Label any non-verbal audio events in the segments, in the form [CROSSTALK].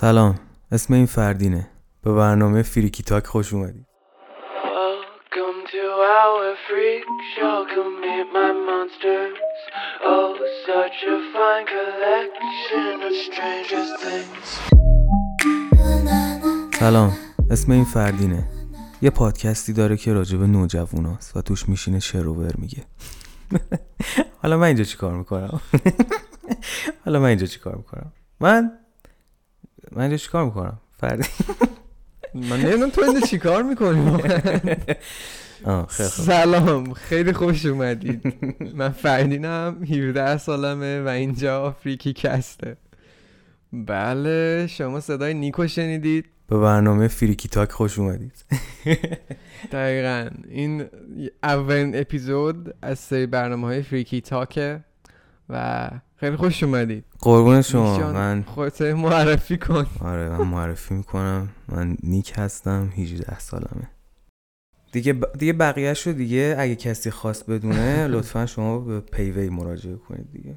سلام اسم این فردینه. به برنامه فریکی تاک خوش اومدید. Oh. سلام اسم این فردینه. یه پادکستی داره که راجب نوجووناست و توش میشینه شروور میگه. [LAUGHS] حالا من اینجا چی کار می‌کنم؟ [LAUGHS] حالا من اینجا چی کار می‌کنم؟ من من اینجا چی کار می‌کنم؟ فردین [LAUGHS] من نمی‌دونم تو اینجا چیکار می‌کنی؟ [LAUGHS] سلام. خیلی خوش اومدید. من فردینم 17 سالمه و اینجا فریکی کسته. بله شما صدای نیکو شنیدید. به برنامه فریکی تاک خوش اومدید. [LAUGHS] دقیقا. این اولین اپیزود از سری برنامه های فریکی تاکه و خیلی خوش اومدید. قربون شما. من خودت معرفی کن. آره من معرفی می‌کنم. من نیک هستم 18 سالمه. دیگه ب... دیگه بقیهش رو دیگه اگه کسی خواست بدونه [LAUGHS] لطفا شما به پیوی مراجعه کنید دیگه.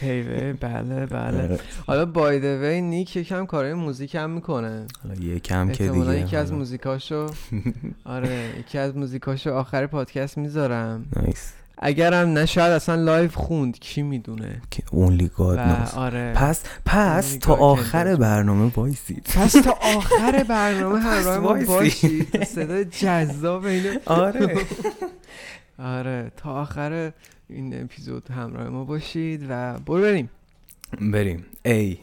پیوه بله بله. آره. حالا بای وی نیک یکم کارهای موزیک هم می‌کنه. حالا یکم که دیگه. یکی از. موزیکاشو [LAUGHS] آره یکی از موزیکاشو آخر پادکست می‌ذارم. nice اگرم نه شاید اصلا live خوند کی می‌دونه؟ که و knows. آره. پس پس تا آخر. برنامه وایسید پس تا آخر [LAUGHS] برنامه همراه ما. باشید. صدای جذاب اینه. آره. [LAUGHS] آره تا آخر این اپیزود همراه ما باشید و برو بریم. بریم. ای.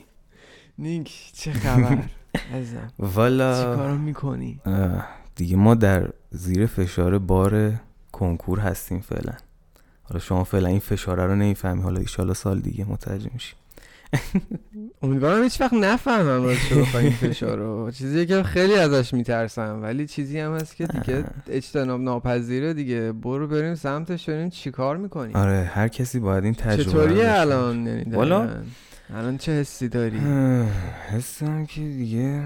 نیک چه خبر؟ [LAUGHS] چی والا. کارو می‌کنی؟ دیگه ما در زیر فشار بار کنکور هستیم فعلا. حالا شما فعلا این فشاره رو نمی‌فهمی. حالا ایشالا سال دیگه متوجه میشی. [LAUGHS] امیدوارم هیچ وقت نفهمم راستش این فشار رو. چیزی که خیلی ازش میترسم. ولی چیزی هم هست که دیگه اجتناب ناپذیره دیگه. برو بریم سمتش ببینیم چیکار می‌کنی. آره هر کسی باید این تجربه داشته الان؟ یعنی والا؟ الان چه حسی داری؟ حسم که دیگه.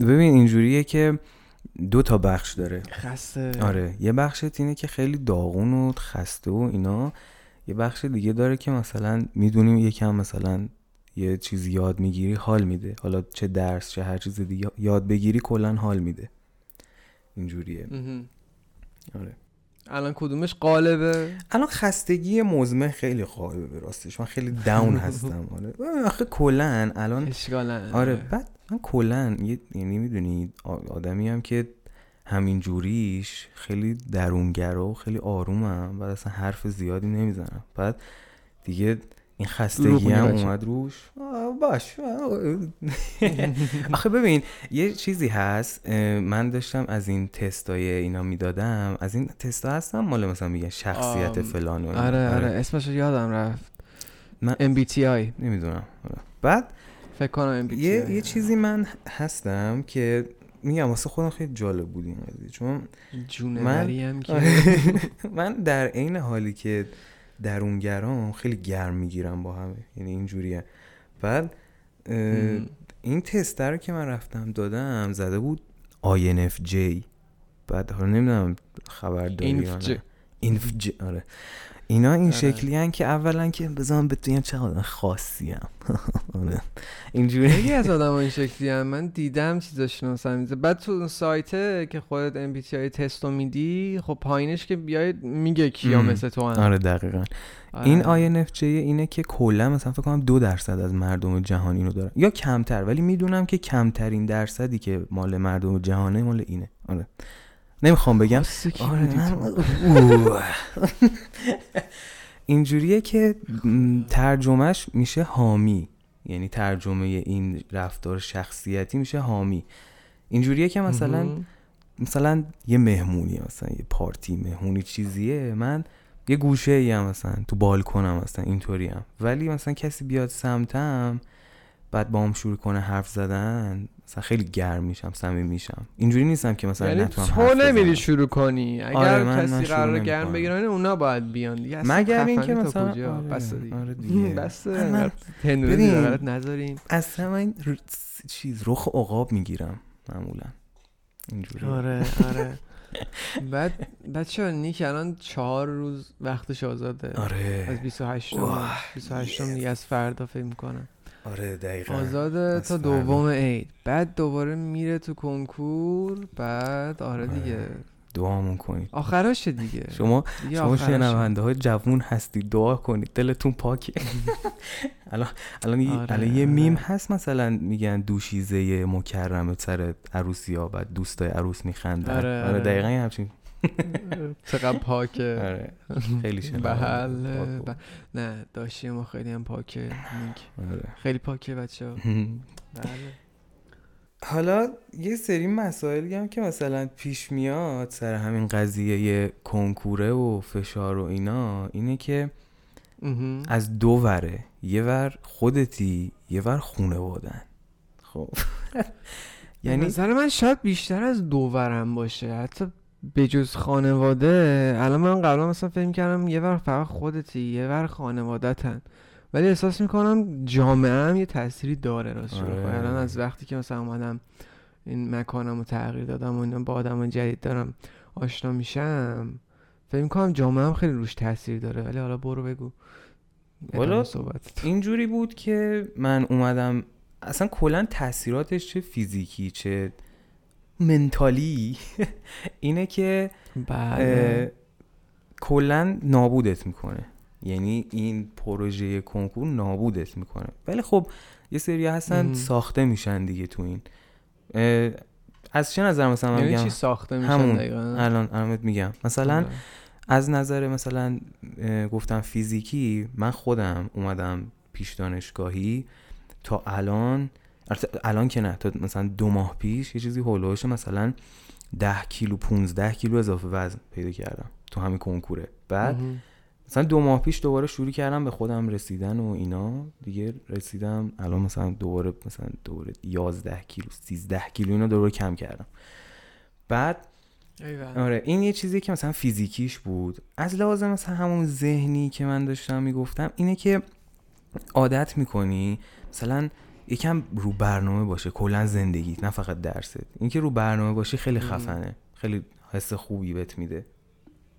ببین اینجوریه که دو تا بخش داره. خسته. آره یه بخشت اینه که خیلی داغون و خسته و اینا. یه بخش دیگه داره که مثلا می‌دونیم یکم مثلا یه چیز یاد می‌گیری حال میده. حالا چه درس چه هر چیز دیگه یاد بگیری کلا حال میده. اینجوریه. آره. الان کدومش قالبه الان خستگی مزمن خیلی قالبه به راستش. من خیلی داون [LAUGHS] هستم. آره. آخه کلا الان اشکالا آره بعد من کلا یعنی می‌دونی آدمی هم که همین جوریش خیلی درونگرا و خیلی آرومم بعد اصلا حرف زیادی نمی‌زنم. بعد دیگه این خستگی هم. اومد روش. باش. [LAUGHS] آخه ببین یه چیزی هست من داشتم از این تستای اینا می‌دادم. از این تستا هستم مال مثلا میگن شخصیت فلان و اینا. آره آره. اسمش یادم رفت. من MBTI نمی‌دونم. بعد فکر کنم یه, یه چیزی من هستم که میگم واسه خودم خیلی جالب بود این قضیه. چون هم [LAUGHS] که. من در عین حالی که درونگرام خیلی گرم می‌گیرم با همه. یعنی اینجوریه. بعد. این تست رو که من رفتم دادم زده بود INFJ بعد حالا نمی‌دونم خبر داری INFJ آره. اینا این آره. شکلی هن که اولا که بزنم بتونیم چقدر خاصی هم [LAUGHS] آره. اینجوری. خیلی از آدم این شکلی هم من دیدم مثلا میزه بعد تو اون سایته که خودت MBTI تستو میدی خب پایینش که بیای میگه کیا ام. مثل تو هم آره دقیقا. این INFJ اینه که کلا مثلا فکر کنم دو درصد از مردم جهان اینو دارن. یا کمتر ولی می‌دونم که کمترین درصدی که مال مردم جهانه مال اینه. آره. نمی‌خوام بگم. آره من-. اینجوریه که ترجمهش میشه حامی. یعنی ترجمه این رفتار شخصیتی میشه حامی. اینجوریه که مثلا مثلا یه مهمونی مثلا یه پارتی مهمونی چیزیه. من یه گوشه ای هم مثلا تو بالکنم مثلا اینطوری هم. ولی مثلا کسی بیاد سمتم بعد با هم شروع کنه حرف زدن مثلا خیلی گرم میشم صمیمی میشم. اینجوری نیستم که مثلا یعنی تو نمیری. شروع کنی. اگر آره، من- کسی قرار. گرم بگیرن اونا باید بیان دیگه. مگر اینکه مثلا آره، بس دیگه آره دیگه. [LAUGHS] بس. بغلت نذاریم. اصلا من ر- چیز رخ عقاب می‌گیرم معمولا. اینجوری. آره آره. [LAUGHS] بعد بچه نیک الان چهار روز وقتش آزاده. آره. از 28 واه. 28 دیگه از فردا فکر می‌کنم. آره دقیقا. آزاد از تا. دوم عید. بعد دوباره میره تو کنکور بعد آره دیگه. دعامون کنید. آخراشه دیگه. شما دیگه شما. شنونده های جوون هستید. دعا کنید. دلتون پاکه. [LAUGHS] الان الان آره، یه آره. میم هست مثلا میگن دوشیزه مکرمه سر عروسی ها بعد دوستای عروس میخندن. آره، آره آره. دقیقا همچین چقدر پاکه آره خیلی شنونده بله پاک ب... نه داشتی ما خیلی هم پاکه. آره. خیلی پاکه بچه ها [LAUGHS] بله. حالا یه سری مسائلی هم که مثلا پیش میاد سر همین قضیه کنکوره و فشار و اینا اینه که. از دو وره. یه ور خودتی یه ور خونوادن. خب. [LAUGHS] یعنی یعنی نظر من شاید بیشتر از دوورم باشه. حتی به جز خانواده الان من قبلا مثلا فکر کردم یه ور فقط خودتی یه ور خانوادتن. ولی احساس می‌کنم جامعه هم یه تأثیری داره راست آره. الان از وقتی که مثلا اومدم این مکانم رو تغییر دادم و اینا با آدم جدید دارم آشنا میشم فکر می‌کنم جامعه هم خیلی روش تاثیر داره. ولی حالا برو بگو. صحبت. اینجوری بود که من اومدم اصلا کلا تاثیراتش چه فیزیکی چه منتالی. اینه که بله. کلا نابودت می‌کنه. یعنی این پروژه کنکور نابودت می‌کنه. ولی خب یه سری هستن مم. ساخته میشن دیگه تو این. از چه نظر مثلا من یعنی میگم؟ چی ساخته میشن همون؟ الان الان میگم. مثلا آره. از نظر مثلا گفتم فیزیکی من خودم اومدم پیش دانشگاهی تا الان الان که نه تا مثلا دو ماه پیش یه چیزی هولوش مثلا ده کیلو 15 کیلو اضافه وزن پیدا کردم تو همین کنکوره بعد مهم. مثلا دو ماه پیش دوباره شروع کردم به خودم رسیدن و اینا دیگه رسیدم الان مثلا دوباره مثلا دوباره 11 کیلو 13 کیلو اینا دوباره کم کردم بعد ایول. آره این یه چیزی که مثلا فیزیکیش بود از لحاظ مثلا همون ذهنی که من داشتم می‌گفتم اینه که عادت می‌کنی مثلا یکم رو برنامه باشه کلا زندگی نه فقط درست. اینکه رو برنامه باشی خیلی. خفنه. خیلی حس خوبی بهت میده.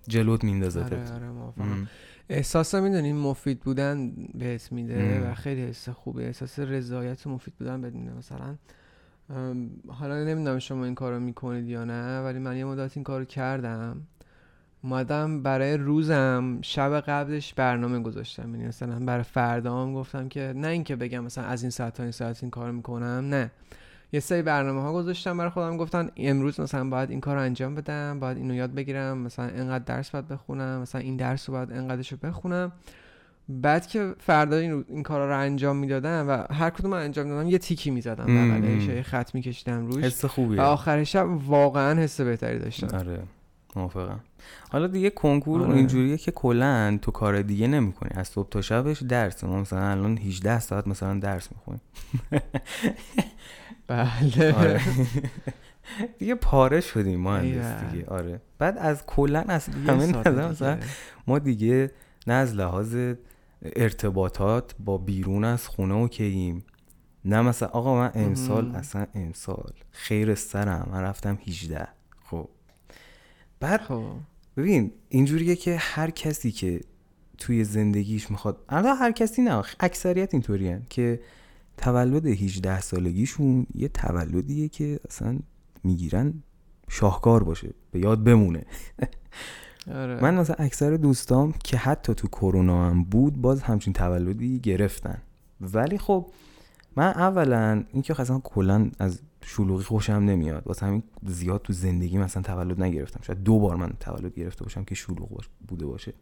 جلوت میندازتت آره آره. احساس می‌دونی مفید بودن بهت میده. و خیلی حس خوبه احساس رضایت و مفید بودن بهت میده مثلا. حالا نمی‌دونم شما این کارو می‌کنید یا نه ولی من یه مدت این کارو کردم. اومدم برای روزم شب قبلش برنامه گذاشتم. یعنی مثلا برای فردام گفتم که نه اینکه بگم مثلا از این ساعت تا این ساعت این کارو می‌کنم نه. یه سری برنامه ها گذاشتم برای خودم گفتن امروز مثلا باید این کار رو انجام بدم باید اینو یاد بگیرم مثلا اینقدر درس باید بخونم مثلا این درس رو باید اینقدرش رو بخونم. بعد که فردا این, این کارا رو انجام می‌دادم و هر کدوم رو انجام دادم یه تیکی می‌زدم. بغلش یه خط میکشیدم روش. حس و خوبیه. آخر شب واقعا حس بهتری داشتم. آره. موافقم. حالا دیگه کنکور آره. اینجوریه که کلا تو کار دیگه نمی‌کنی. از صبح تا شبش درس. ما مثلا الان 18 ساعت مثلا درس می‌خونیم. [LAUGHS] بله. آره. دیگه پاره شدیم ما. دیگه. آره. بعد از کلا از همه نظر مثلا. ما دیگه نه از لحاظ ارتباطات با بیرون از خونه اوکییم نه مثلا آقا من امسال. اصلا امسال خیر سرم. من رفتم 18 خب بعد خب. ببین اینجوریه که هر کسی که توی زندگیش می‌خواد الان هر کسی نه اکثریت اینطوریه که تولد 18 سالگیشون یه تولدیه که اصلا می‌گیرن شاهکار باشه به یاد بمونه. آره. من مثلا اکثر دوستام که حتی تو کرونا هم بود باز همچین تولدی گرفتن. ولی خب من اولا اینکه اصلا کلا از شلوغی خوشم نمیاد. واسه همین زیاد تو زندگی مثلا تولد نگرفتم. شاید دو بار من تولد گرفته باشم که شلوغ باش- بوده باشه.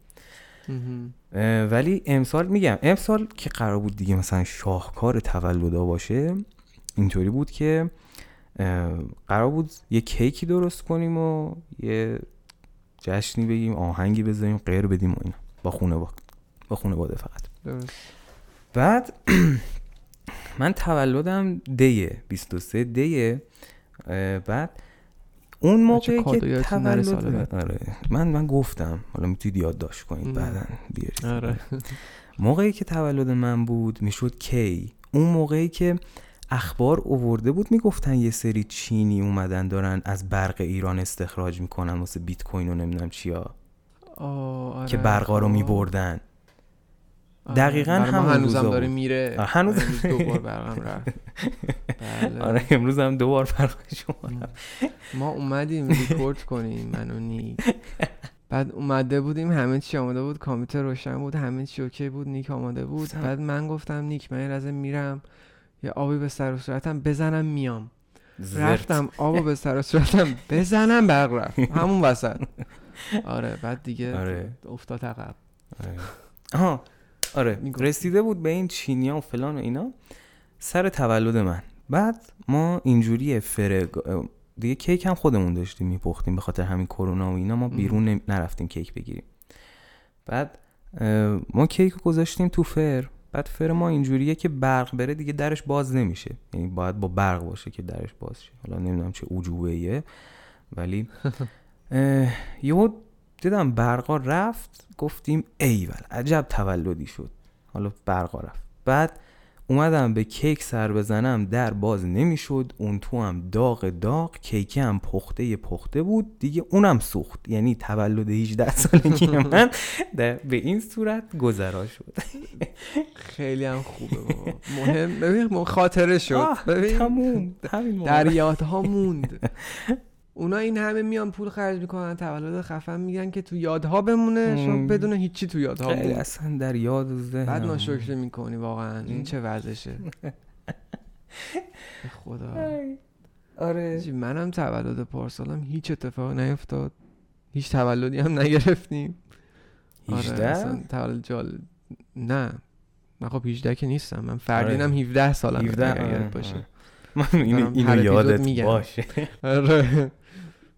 ولی امسال میگم امسال که قرار بود دیگه مثلا شاهکار تولدا باشه اینطوری بود که قرار بود یه کیکی درست کنیم و یه جشنی بگیم آهنگی بذاریم غیر بدیم و اینا. با خونه با, با خونه باده فقط بعد [CLEARS THROAT] من تولدم دیه 23 دیه بعد اون موقعی که تولد بعد. آره من من گفتم حالا می‌تونید یادداشت کنید. بعدا بیارید آره موقعی که تولد من بود می‌شد کی اون موقعی که اخبار اوورده بود می‌گفتن یه سری چینی اومدن دارن از برق ایران استخراج می‌کنن واسه بیت کوین و نمی‌دونم چیا آره. که برقا رو. میبردن آره، دقیقاً برای ما همون هنوزم داره. میره آره، هنوز- امروز دو بار [LAUGHS] برقم رفت بله. آره امروز هم دو بار شما ما اومدیم ریکورد کنیم من و نیک بعد اومده بودیم همه چی آماده بود کامپیوتر روشن بود همه چی اوکی بود نیک آماده بود. بعد من گفتم نیک من لحظه میرم یه آبی به سر و صورتم بزنم میام رفتم آبو به سر و صورتم بزنم برق رفت همون وسط [LAUGHS] آره بعد دیگه آره. افتاد عقب آره. آها آره می‌گفت. رسیده بود به این چینیا و فلان و اینا. سر تولد من. بعد ما اینجوری فرگ دیگه کیک هم خودمون داشتیم میپختیم به خاطر همین کرونا و اینا. ما بیرون نرفتیم کیک بگیریم. بعد ما کیک گذاشتیم تو فر. بعد فر ما اینجوریه که برق بره دیگه درش باز نمیشه. یعنی باید با برق باشه که درش باز شه. حالا نمی‌دونم چه عجوبه ولی یهو دیدم برقا رفت گفتیم ایول عجب تولدی شد. حالا برقا رفت. بعد اومدم به کیک سر بزنم در باز نمی‌شد. اون تو هم داغ داغ کیک هم پخته پخته بود. دیگه اونم سوخت. یعنی تولد 18 [LAUGHS] سالگی من در به این صورت گذرا شد. خیلی هم خوبه بابا. مهم ببین خاطره شد. ببین. تموم. در یادها موند. [LAUGHS] اونا این همه میان پول خرج می‌کنن تولد خفن میگن که تو یادها بمونه شما. بدون هیچی تو یادها موند اصلا در یاد و ذهنم بعد ناشکری می‌کنی واقعا. این چه وضعشه. [LAUGHS] خدا. آره. منم تولد پارسالم هیچ اتفاق نیفتاد. هیچ تولدی هم نگرفتیم. آره 18 اصلا تولد جال نه. من خب 18 که نیستم. من فردینم آره. 17 سالم 17 اگر آره، یادت باشه. آره. من اینو, اینو یادت. باشه. آره.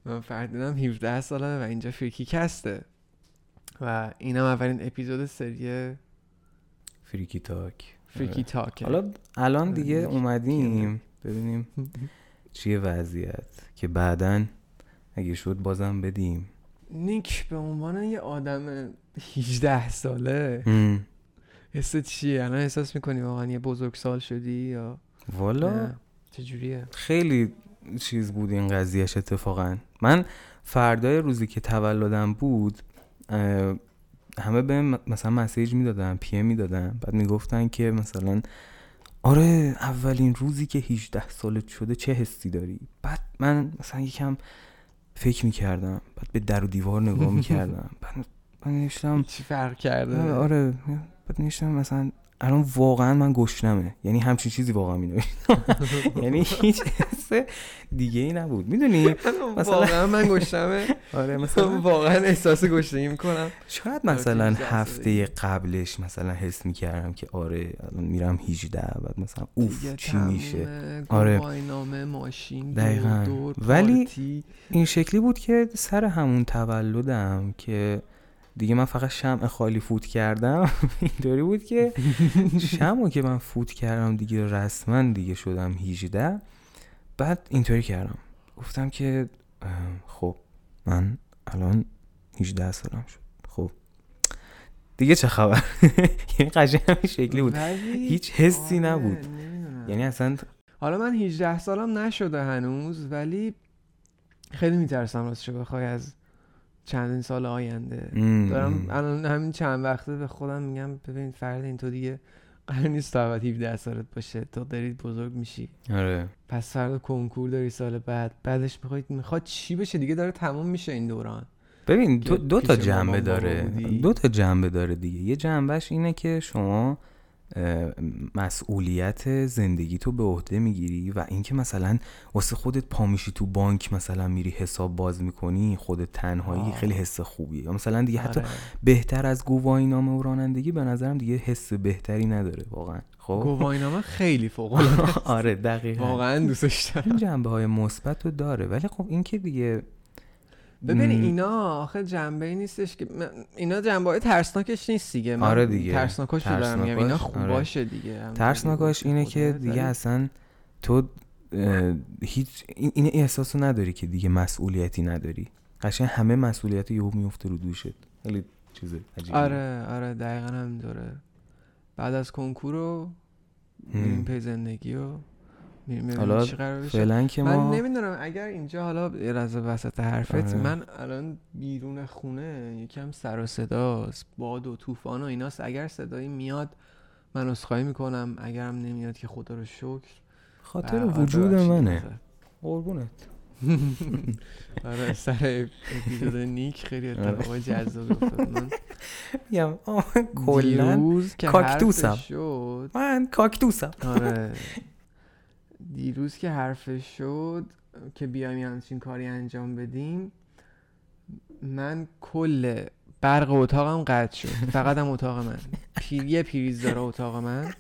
من فردینم 17 سالمه و اینجا فریکی کسته. و اینم اولین اپیزود سری فریکی تاک. فریکی تاک. حالا الان آره، دیگه. اومدیم. ببینیم چیه وضعیت. که بعدا اگه شد بازم بدیم. نیک به عنوان یه آدم 18 ساله. حس چیه؟ الان احساس می‌کنی واقعا یه بزرگسال شدی یا والا؟ چجوریه؟ خیلی چیز بود این قضیهش اتفاقا. من فردای روزی که تولدم بود همه به مثلا مسیج می‌دادن پی می‌دادن بعد می‌گفتن که مثلا آره اولین روزی که 18 سالت شده چه حسی داری؟ بعد من مثلا یکم فکر می‌کردم بعد به در و دیوار نگاه می‌کردم بعد من نوشتم چی فرق کرده؟ آره, آره بعد نوشتم مثلا الان واقعا من گشنمه یعنی همچین چیزی واقعا می [LAUGHS] یعنی هیچ حس دیگه ای نبود می‌دونی [LAUGHS] مثلا- واقعا من گشتمه [LAUGHS] آره مثلا واقعا احساس گشتگی می‌کنم شاید مثلا 18 هفته. قبلش مثلا حس می‌کردم که آره الان میرم 18 بعد مثلا اوف چی میشه آره. ماشین دقیقاً. ولی-. این شکلی بود که سر همون تولدم که دیگه من فقط شمع خالی فوت کردم. [LAUGHS] اینطوری بود که شمع که من فوت کردم دیگه رسما دیگه شدم 18 بعد اینطوری کردم. گفتم که خب من الان 18 سالم شد. خب. دیگه چه خبر؟ [LAUGHS] یعنی قشنگ شکلی بود. هیچ حسی آره، نبود. یعنی اصلا حالا من 18 سالم نشده هنوز ولی خیلی میترسم راستش بخوای از چندین سال آینده. ام، دارم. الان همین چند وقته به خودم میگم ببین فرد این تو دیگه قرار نیست تا ابد 17 سالت باشه تو داری بزرگ میشی. آره. پس فردا کنکور داری سال بعد بعدش می‌خواد می‌خواد چی بشه دیگه؟ داره تموم میشه این دوران. ببین دو, دو تا جنبه داره. دو تا جنبه داره دیگه. یه جنبهش اینه که شما مسئولیت زندگی تو به عهده می‌گیری و اینکه مثلا واسه خودت پا میشی تو بانک مثلا میری حساب باز می‌کنی خودت تنهایی آه. خیلی حس خوبیه. یا مثلا دیگه حتی آره. بهتر از گواهی نامه و رانندگی به نظرم دیگه حس بهتری نداره واقعا. خب؟ گواهینامه خیلی [LAUGHS] فوق العاده آره دقیقا. واقعا دوستش دارم. این جنبه های مثبت رو داره. ولی خب این که دیگه ببین اینا آخه جنبه ای نیستش که اینا جنبه های ترسناکش نیست دیگه. من آره دیگه. ترسناکاش رو دارم میگم. اینا ترسناکاش، آره. خوباشه دیگه. گفتی اینه که دیگه اصلا تو هیچ این, این احساس رو نداری که دیگه مسئولیتی نداری. قشنگ همه مسئولیت یهو میفته رو دوشت. خیلی چیز عجیبیه. آره آره دقیقا همینطوره. بعد از کنکور رو هم. پی زندگی و میریم ببینیم حالا چی قرار بشه. فعلا که من ما نمی‌دونم اگر اینجا حالا از وسط حرفت آره. من الان بیرون خونه یکم سر و صداست باد و طوفان و ایناست. اگر صدایی میاد من عذرخواهی می‌کنم. اگرم نمیاد که خدا رو شکر. خاطر آره، وجود. منه. قربونت. [LAUGHS] آره سر اپیزود نیک خیلی اتفاقای جذابی افتاد. من میگم آه، کلا کاکتوسم. من کاکتوسم. آره. [LAUGHS] دیروز که حرفش شد که بیایم همچین کاری انجام بدیم من کل برق اتاقم قطع شد. فقط هم اتاق من. پیر یه پریز داره اتاق من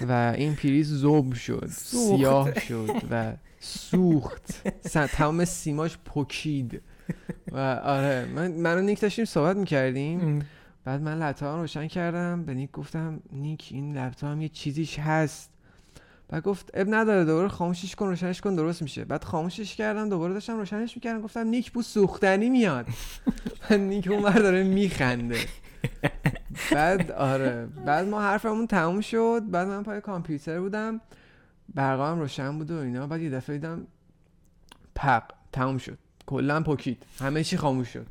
و این پریز زوب شد سوخت. سیاه شد و سوخت. تمام سیماش پکید. و آره من منو نیک داشتیم صحبت می‌کردیم. بعد من لپتاپم رو روشن کردم. به نیک گفتم نیک این لپتاپم یه چیزیش هست. بعد گفت اب نداره دوباره خاموشش کن روشنش کن درست میشه. بعد خاموشش کردم دوباره داشتم روشنش می‌کردم گفتم نیک بو سوختنی میاد. بعد نیک اون داره میخنده. بعد آره. بعد ما حرفمون تموم شد. بعد من پای کامپیوتر بودم. برقام روشن بود و اینا. بعد یه دفعه دیدم پق تموم شد. کلا پکید. همه چی خاموش شد.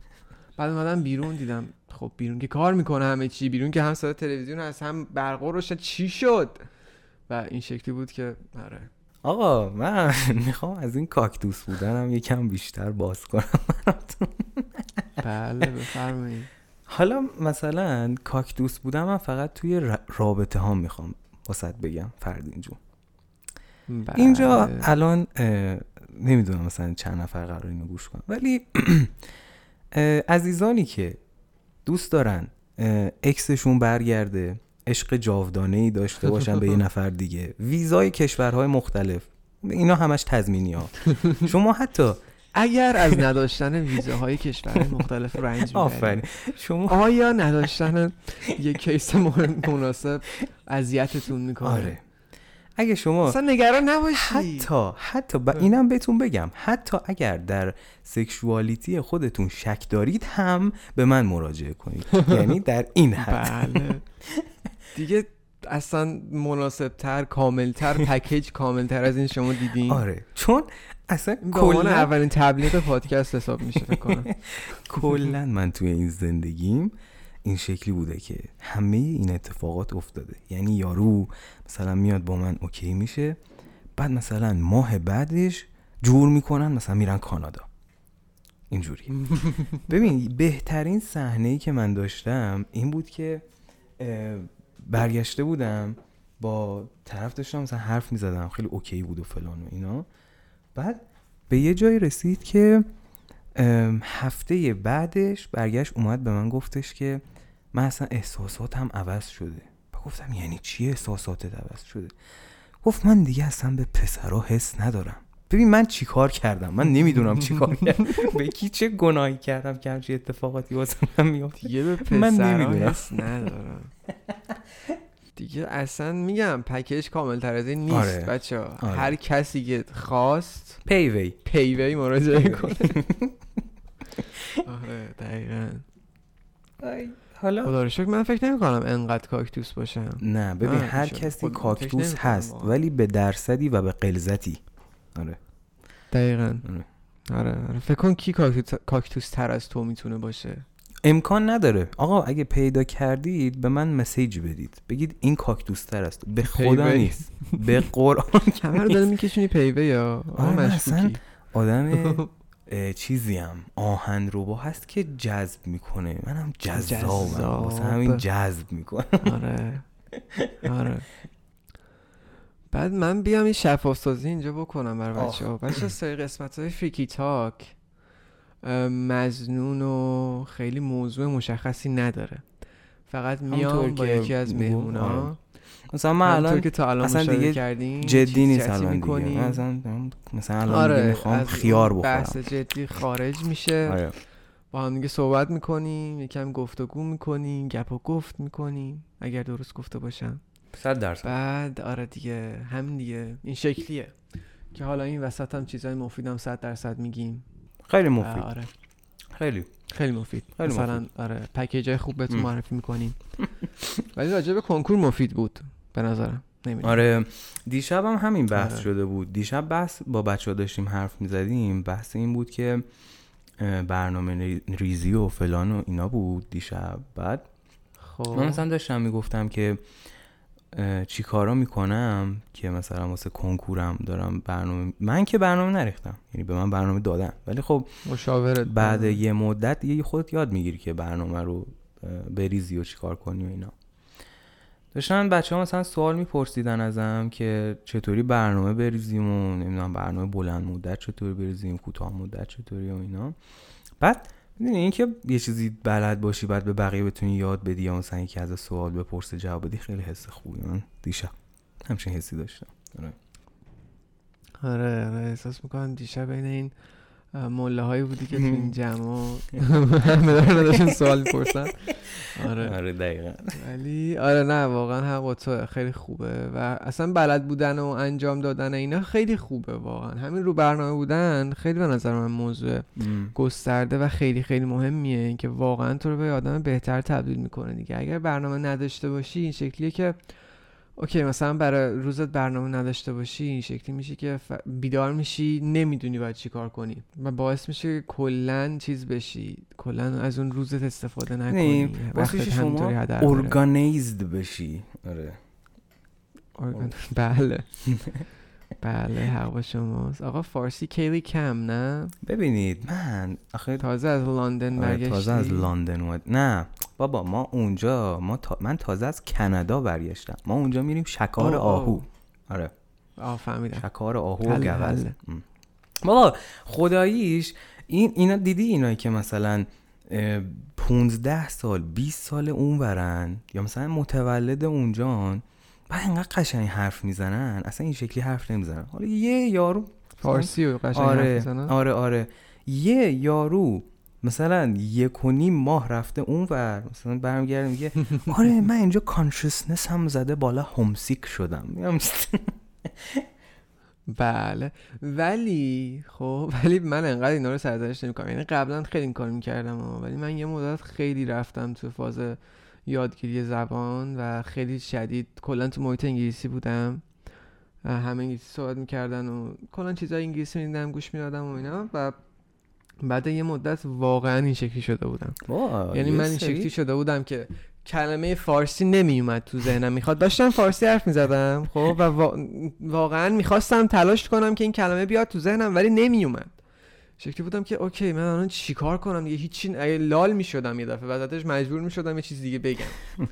بعد اومدم بیرون دیدم خب بیرون که کار می‌کنه همه چی. بیرون که هم صدا تلویزیون هست هم برق روشن. چی شد؟ و این شکلی بود که آره. آقا من [LAUGHS] می‌خوام از این کاکتوس بودنم یکم بیشتر باز کنم بله بفرمایید. حالا مثلا کاکتوس بودم من فقط توی رابطه ها می‌خوام واسط بگم فردین جون بله. اینجا الان نمی‌دونم مثلا چند نفر قرار اینو گوش کنم ولی [CLEARS THROAT] عزیزانی که دوست دارن اکسشون برگرده عشق جاودانه ای داشته باشن به یه [LAUGHS] نفر دیگه. ویزای کشورهای مختلف. اینا همش تضمینی ها شما حتی اگر از نداشتن ویزاهای کشورهای مختلف رنج آفرین. می‌برید شما آیا نداشتن یک کیس مناسب اذیتتون می‌کنه. آره. اگه شما اصلا نگران نباشید حتی حتی ب... اینم بهتون بگم. حتی اگر در سکشوالیتی خودتون شک دارید هم به من مراجعه کنید. [LAUGHS] یعنی در این حد. بله. [LAUGHS] دیگه اصلا مناسب تر کامل تر پکیج کامل تر از این شما دیدین. آره. چون اصلا کلا اولین تبلیغ پادکست حساب میشه فکر کنم. [LAUGHS] کلا من توی این زندگیم این شکلی بوده که همه این اتفاقات افتاده. یعنی یارو مثلا میاد با من اوکی میشه بعد مثلا ماه بعدش جور می‌کنن مثلا میرن کانادا. اینجوری [LAUGHS] ببین بهترین صحنه ای که من داشتم این بود که برگشته بودم با طرف داشتم مثلا حرف می‌زدم خیلی اوکی بود و فلان و اینا. بعد به یه جایی رسید که هفته بعدش برگشت اومد به من گفتش که من اصلا احساساتم عوض شده. و گفتم یعنی چی احساساتت عوض شده؟ گفت من دیگه اصلا به پسرا حس ندارم. ببین من چیکار کردم؟ من نمی‌دونم چیکار کردم. [LAUGHS] به کی چه گناهی کردم که همچین اتفاقاتی واسه من میفته دیگه به من پسرها نمی‌دونم. حس ندارم. دیگه اصلا میگم پکیج کامل تر از این نیست آره. بچه آره. هر کسی که خواست پیوی پیوی مراجعه کنه. [LAUGHS] آره دقیقا. حالا؟ خدا رو شکر من فکر نمی کنم انقدر کاکتوس باشم. نه ببین هر. کسی کاکتوس هست. ولی به درصدی و به قلزتی. آره. دقیقا. آره. آره آره. فکر کن کی کاکتوس, تر از تو می‌تونه باشه؟ امکان نداره. آقا اگه پیدا کردید به من مسیج بدید. بگید این کاکتوس تر است به خدا. نیست. به [LAUGHS] قرآن رو داره میکشونی پیوه یا؟ آه آره، اصلا آدم [LAUGHS] اه، چیزیم آهن روبا هست که جذب می‌کنه. منم جذابم. جذاب. واسه همین جذب می‌کنه آره. [LAUGHS] آره. بعد من بیام این شفاف سازی اینجا بکنم آه. بچه ها بچه سری قسمت های فریکی تاک مزنون و خیلی موضوع مشخصی نداره فقط میام با یکی از مهمونا آره. مثلا من الان که تا الان اصلا دیگه کردیم جدی نیست الان دیگه. من مثلا الان آره دیگه می‌خوام از خیار بخورم بحث جدی خارج میشه آره. با هم دیگه صحبت می‌کنیم یکم گفتگو می‌کنیم گپ و گفت می‌کنیم اگر درست گفته باشم صد درصد. بعد آره دیگه همین دیگه. این شکلیه که حالا این وسط هم چیزای مفیدم صد درصد میگیم. خیلی مفید. آره. خیلی. خیلی مفید. خیلی مثلا آره پکیج های خوب بهتون. معرفی می‌کنیم. [LAUGHS] ولی راجع به کنکور مفید بود به نظرم. نمی‌دونم. آره دیشب هم همین بحث آره. شده بود. دیشب بحث با بچه ها داشتیم حرف می‌زدیم. بحث این بود که برنامه ری- ریزی و فلان و اینا بود دیشب. بعد خب. من مثلا داشتم می‌گفتم که چی کارا می‌کنم که مثلا واسه کنکورم دارم برنامه من که برنامه نریختم یعنی به من برنامه دادن. ولی خب مشاورت بعد کنم. یه مدت دیگه خودت یاد می‌گیری که برنامه رو بریزی و چیکار کنی و اینا. داشتن بچه ها مثلا سوال میپرسیدن ازم که چطوری برنامه بریزیم و نمی‌دونم برنامه بلند مدت چطوری بریزیم کوتاه مدت چطوری و اینا. بعد می‌دونی این که یه چیزی بلد باشی بعد به بقیه بتونی یاد بدی یا مثلا یکی از سوال بپرسه جواب بدی خیلی حس خوبی من دیشب همچین حسی داشتم آره. آره آره احساس می‌کنم دیشب بین این مله هایی بودی که تو این [LAUGHS] جمع همه دارن ازشون سوال [LAUGHS] می‌پرسن. آره. آره دقیقا. ولی آره نه واقعا هم با تو خیلی خوبه و اصلا بلد بودن و انجام دادن اینا خیلی خوبه واقعا. همین رو برنامه بودن خیلی به نظر من موضوع گسترده و خیلی خیلی مهمیه. اینکه واقعا تو رو به آدم بهتر تبدیل می‌کنه دیگه. اگر برنامه نداشته باشی این شکلیه که اوکی مثلا برای روزت برنامه نداشته باشی این شکلی میشه که ف- بیدار میشی نمی‌دونی باید چی کار کنی. و باعث میشه که کلا چیز بشی کلا از اون روزت استفاده نکنی. وقتت همینطوری شما هدر. ارگانیزد بشی؟ آره. ارگان- [LAUGHS] بله. بله حق با شماست. آقا فارسی کلی کم نه؟ ببینید من آخه تازه از لندن آره، برگشتی تازه از لندن اومد. نه. بابا ما اونجا ما تا... من تازه از کانادا برگشتم. ما اونجا میریم شکار اوه، آهو. آره. آه فهمیدم. شکار آهو و گوز. بابا خداییش این اینا دیدی اینایی که مثلا اه، 15 سال 20 سال اون ورن یا مثلا متولد اونجان؟ بعد اینقدر قشنگ حرف می‌زنن. اصلا این شکلی حرف نمی‌زنن. حالا یه یارو فارسی و قشنگ حرف آره می‌زنن؟ آره آره. یه یارو مثلا یک و نیم ماه رفته اون ور مثلا برمیگرده میگه آره من اینجا کانشسنس هم زده بالا همسیک شدم. بله. ولی خب ولی من انقدر اینا رو سرزنش نمی‌کنم. یعنی قبلا خیلی این کار می‌کردم ولی من یه مدت خیلی رفتم تو فاز یادگیری زبان و خیلی شدید کلا تو محیط انگلیسی بودم. همه انگلیسی صحبت می‌کردن و کلا چیزای انگلیسی می‌دیدم گوش می‌دادم و اینا. و بعد یه مدت واقعا این شکلی شده بودم. یعنی من این شکلی شده بودم که کلمه فارسی نمیومد تو ذهنم. می‌خواد داشتم فارسی حرف می‌زدم خب؟ و وا... واقعا می‌خواستم تلاش کنم که این کلمه بیاد تو ذهنم ولی نمیومد. شکلی بودم که اوکی من الان چیکار کنم دیگه؟ هیچی اگه لال می‌شدم یه دفعه بعدش مجبور می‌شدم یه چیز دیگه بگم. [LAUGHS]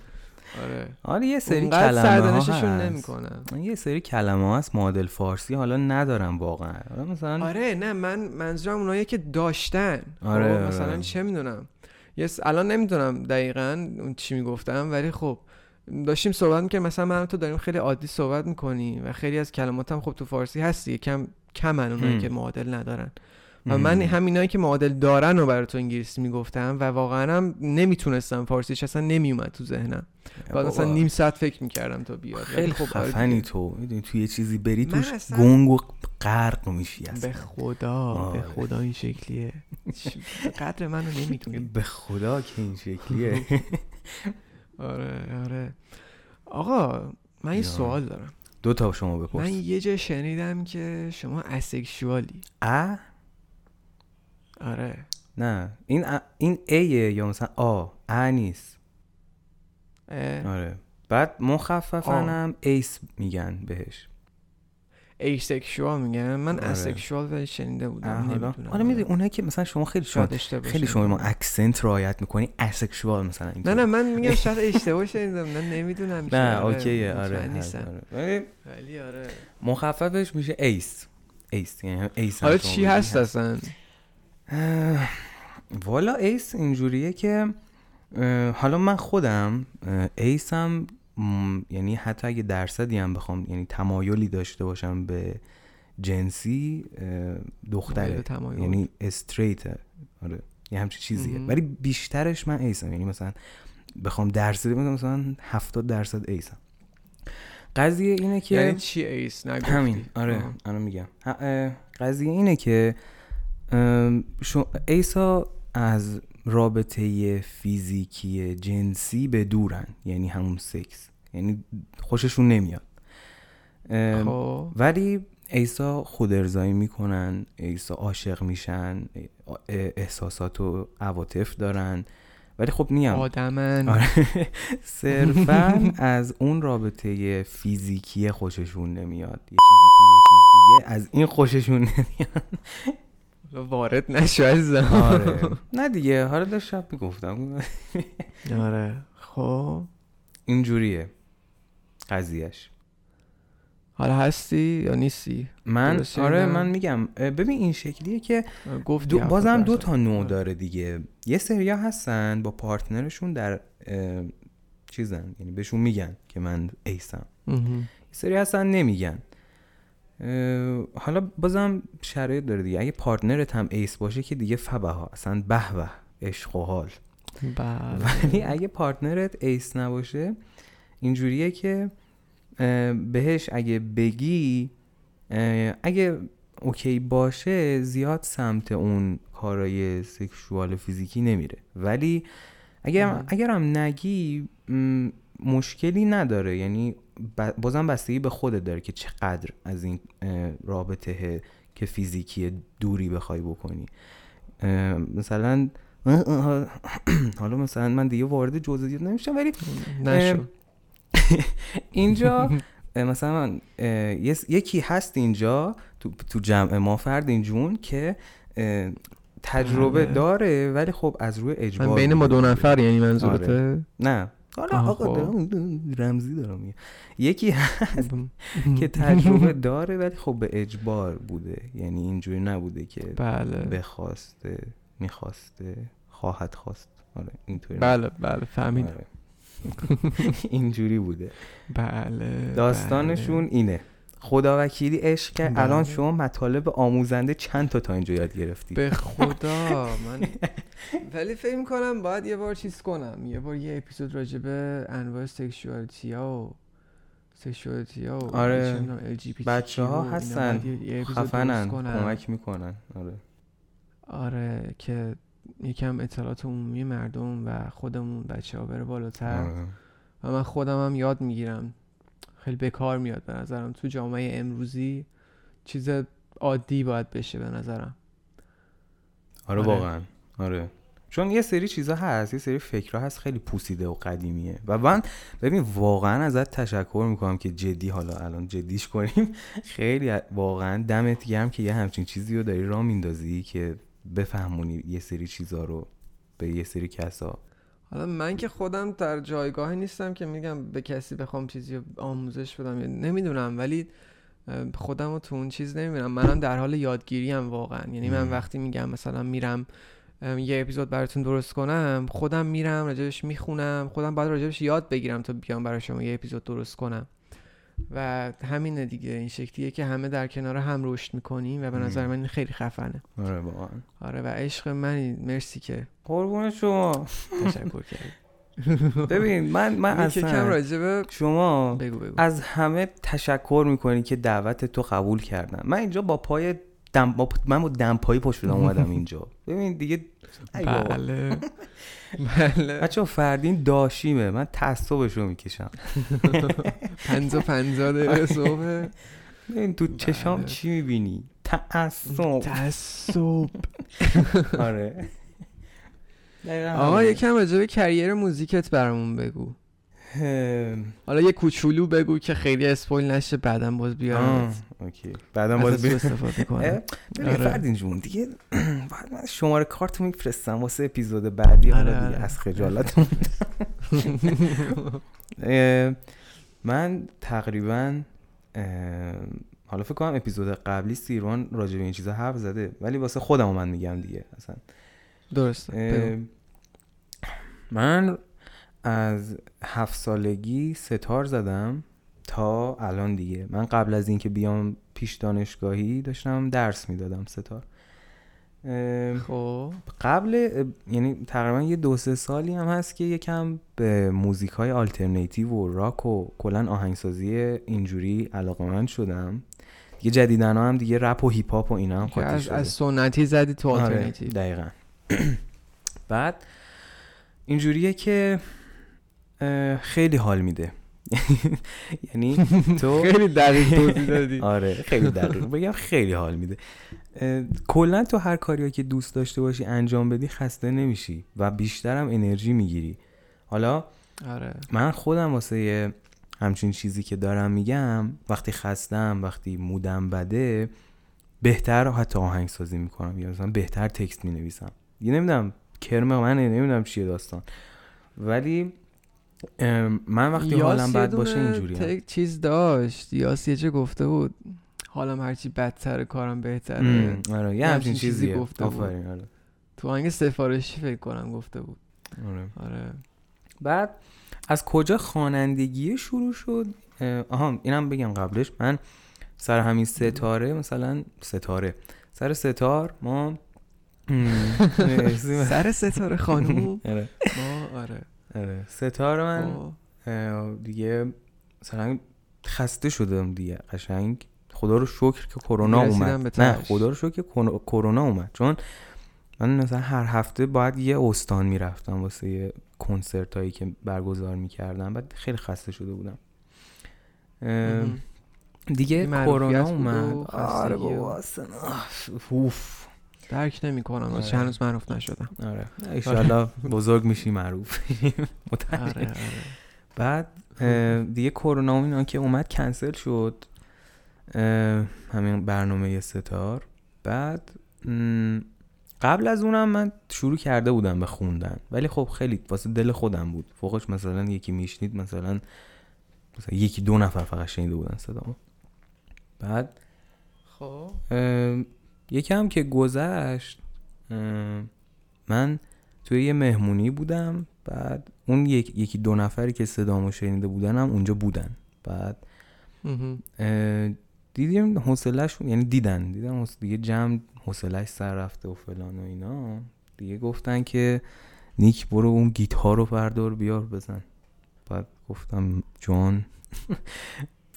آره. آره یه سری کلمه ها نمی‌کنم یه سری کلمه هست معادل فارسی حالا ندارم واقعا. حالا مثلا آره نه من منظورم اونایی که داشتن. خب، آره، آره. مثلا چه می‌دونم. یه س- الان نمی‌دونم دقیقا اون چی می‌گفتم ولی خب داشتیم صحبت می‌کنیم مثلا من تو داریم خیلی عادی صحبت می‌کنیم و خیلی از کلمات هم خب تو فارسی هستی کم کمن اونایی. که معادل ندارن. و من همینایی که معادل دارن رو برای تو انگلیسی می‌گفتم و واقعا هم نمی‌تونستم فارسیش اصلا نمیومد تو ذهنم. مثلا بابا، نیم ساعت فکر می‌کردم تا بیاد. ولی خیلی خب آره خفنی. تو. می‌دونی توی یه چیزی بری توش اصلا- گنگ و غرق میشی اصلا. به خدا به آره. خدا این شکلیه. قدر منو نمی‌دونی به خدا که این شکلیه. [LAUGHS] آره آره. آقا من یه. سوال دارم. دو تا شما بپرس. من یه جا شنیدم که شما اسکشوالی. ا آره. نه. این ا... این ایه یا مثلا آ ا نیست. اه، آره. بعد مخففنم ace میگن بهش. asexual میگن. من آره. asexual ولی شنیده بودم. حالا. آره می‌دونی اونایی که مثلا شما خیلی شما خیلی شما. با accent رعایت می‌کنی asexual مثلا نه. نه من میگم شاید اشتباه شنیدم. نه نمی‌دونم نه آره، اوکیه آره هست، آره. ولی آره. مخففش میشه ace ace یعنی هم ace هم حالا چی هست اصلا؟ والا ace اینجوریه که حالا من خودم ace م یعنی حتی اگه درصدی هم بخوام یعنی تمایلی داشته باشم به جنسی دختره. یعنی straight ه آره یه همچین چیزیه. ولی بیشترش من ace م. یعنی مثلا بخوام درصدی بگم مثلا 70 درصد ace م. قضیه اینه که یعنی چی ace؟ نگفتی. همین. آره آه. الان میگم. قضیه اینه که ace ا از رابطه فیزیکی جنسی به دورن یعنی همون سکس. یعنی خوششون نمیاد. خب. ولی ace ا خود ارضایی می‌کنن ace ا عاشق میشن احساسات و عواطف دارن. ولی خب نیم آدمن. آره. [LAUGHS] صرفا از اون رابطه فیزیکی خوششون نمیاد. یه چیزی تو یه چیز دیگه از این خوششون نمیاد. وارد نشو عزیزم. آره. [LAUGHS] نه دیگه حالا داشتم می‌گفتم. [LAUGHS] آره. خب. اینجوریه. قضیهش. حالا هستی یا نیستی؟ من؟ آره؟ من میگم. ببین این شکلیه که گفتی دو بازم دو. تا نوع آره. داره دیگه. یه سریا هستن با پارتنرشون در چیزن یعنی بهشون میگن که من ace م. یه سری هستن نمیگن. حالا بازم شرایط داره دیگه. اگه partner ت هم ace باشه که دیگه فبها اصلا به به عشق و حال. بله. ولی اگه partner ت ace نباشه اینجوریه که بهش اگه بگی اگه okay باشه زیاد سمت اون کارای sexual فیزیکی نمیره. ولی اگر مم. اگرم نگی مشکلی نداره. یعنی بازم بستگی به خودت داره که چقدر از این رابطه که فیزیکی دوری بخوای بکنی. مثلا [CLEARS THROAT] حالا مثلا من دیگه وارد جزئیات نمیشم ولی [LAUGHS] اینجا مثلا من، یکی هست اینجا تو, تو جمع ما فردین جون که تجربه بله. داره ولی خب از روی اجبار بین ما دو. نفر یعنی منظورته؟ نه. حالا آقا خب. دارم- رمزی دارم میگم. یکی هست که تجربه [LAUGHS] داره ولی خب به اجبار بوده. یعنی اینجوری نبوده که بله. بخواسته می‌خواسته خواهد خواست. آره اینطوری بله بله فهمیدم. آره. [LAUGHS] اینجوری بوده. بله داستانشون اینه. خدا وکیلی عشق کرد. الان شما مطالب آموزنده چند تا تا اینجا یاد گرفتی؟ به خدا [LAUGHS] من ولی فکر می‌کنم باید یه بار چیز کنم. یه بار یه اپیزود راجع به انواع سکشوالیتی ها و سکشوالیتی ها و آره. بچه ها هستن. خفنن. کنم. کمک می‌کنن. آره. آره که یکم اطلاعات عمومی مردم و خودمون بچه ها بره بالاتر. آره. و من خودم هم یاد می‌گیرم. خیلی بکار میاد به نظرم. تو جامعه امروزی چیز عادی باید بشه به نظرم. آره آره. واقعا. آره. چون یه سری چیزا هست یه سری فکرها هست خیلی پوسیده و قدیمیه. و من ببین واقعا ازت تشکر می‌کنم که جدی حالا الان جدیش کنیم خیلی واقعا دمت گرم که یه همچین چیزی رو داری راه میندازی که بفهمونی یه سری چیزا رو به یه سری کسا. حالا من که خودم در جایگاهی نیستم که میگم به کسی بخوام چیزی آموزش بدم نمی‌دونم ولی خودم رو تو اون چیز نمی‌بینم. منم در حال یادگیری هم واقعا. یعنی من. وقتی میگم مثلا میرم یه اپیزود براتون درست کنم خودم میرم راجبش می‌خونم خودم باید راجبش یاد بگیرم تا بیام برای شما یه اپیزود درست کنم. و همینه دیگه. این شکلیه که همه در کنار هم رشد می‌کنیم و به نظر. من این خیلی خفنه. آره واقعا. آره و عشق منی مرسی که قربون شما. تشکر کردی. [LAUGHS] ببین من من که کم اصلا راجبه شما بگو بگو. از همه تشکر می‌کنی که دعوت تو قبول کردم. من اینجا با پای دم... با... من با دمپایی پشت اومدم [LAUGHS] اینجا. ببین دیگه. بله. [LAUGHS] بله. بچه فردین داشیمه. من تعصبش رو می‌کشم. پنزا پنزا دقیقه صبح. ببین تو چشام بله. چی می‌بینی؟ تعصب. تعصب. آره. آقا. یکم راجع به career موزیکت برامون بگو. حالا یه کوچولو بگو که خیلی spoil نشه بعدا باز بیارم okay. بعدم باز بیا. استفاده کنم. آره. فردین جون دیگه بعد [CLEARS THROAT] من شماره کارت میفرستم واسه اپیزود بعدی حالا آره، دیگه آره. از خجالت [LAUGHS] من تقریبا حالا فکر کنم اپیزود قبلی سیروان راجع به این چیزا حرف زده ولی واسه خودم من میگم دیگه اصلا. درسته. من از هفت سالگی ستار زدم تا الان دیگه. من قبل از اینکه بیام پیش دانشگاهی داشتم درس می‌دادم ستار. خب. قبل یعنی تقریبا یه دو سه سالی هم هست که یکم به موزیک های آلترنیتیو و راک و کلا آهنگسازی اینجوری علاقه‌مند شدم. دیگه جدیدا هم دیگه رپ و هیپ هاپ و اینا هم از, شده. از سنتی زدی تو آره، آلترنتیو دقیقا. [CLEARS THROAT] بعد اینجوریه که خیلی حال میده. [LAUGHS] یعنی [LAUGHS] تو خیلی دقیق توضیح دادی. [LAUGHS] آره خیلی دقیق. بگم خیلی حال میده. کلا تو هر کاری که دوست داشته باشی انجام بدی خسته نمیشی و بیشترم انرژی می‌گیری. حالا آره. من خودم واسه همچین چیزی که دارم میگم وقتی خستم وقتی مودم بده بهتر حتی آهنگ سازی می‌کنم. یا مثلا بهتر تکست می‌نویسم. یه نمی‌دونم کرم منه نمی‌دونم چیه داستان. ولی من وقتی حالم بد باشه اینجوری تک چیز داشت. یاس یه چه گفته بود حالم هرچی بدتر کارم بهتره. آره یه همچین چیزی گفته بود. آفرین آره. تو آهنگ سفارشی فکر کنم گفته بود. آره. آره. بعد از کجا خوانندگی شروع شد؟ آها اینم بگم قبلش. من سر همین ستاره مثلا ستاره. سر ستار ما. [LAUGHS] سر ستاره خانوم. [LAUGHS] آره. ما آره. آره. ستاره من دیگه مثلا خسته شدم دیگه قشنگ. خدا رو شکر که کرونا اومد. نه. خدا رو شکر که کرو- کرونا اومد. چون من مثلا هر هفته باید یه استان می‌رفتم واسه یه کنسرت هایی که برگزار می‌کردم. بعد خیلی خسته شده بودم. دیگه کرونا اومد. آره بابا اصلا درک نمی کنم آره. واسه هنوز معروف نشدم آره. ایشالله بزرگ میشی معروف. [LAUGHS] آره آره. بعد دیگه کرونا و اینا که اومد کنسل شد. همین برنامه ستار. بعد قبل از اونم من شروع کرده بودم به خوندن. ولی خب خیلی واسه دل خودم بود. فوقش مثلا یکی میشنید مثلا مثلا یکی دو نفر فقط شنیده بودن صدامو. بعد خب. یکم که گذشت من توی یه مهمونی بودم بعد اون یک، یکی دو نفری که صدامو شنیده بودن هم اونجا بودن. بعد دیدیم حوصله‌ش یعنی دیدن. حوص- دیگه جمع حوصله‌اش سر رفته و فلان و اینا. دیگه گفتن که نیک برو اون گیتار رو بردار بیار بزن. بعد گفتم جان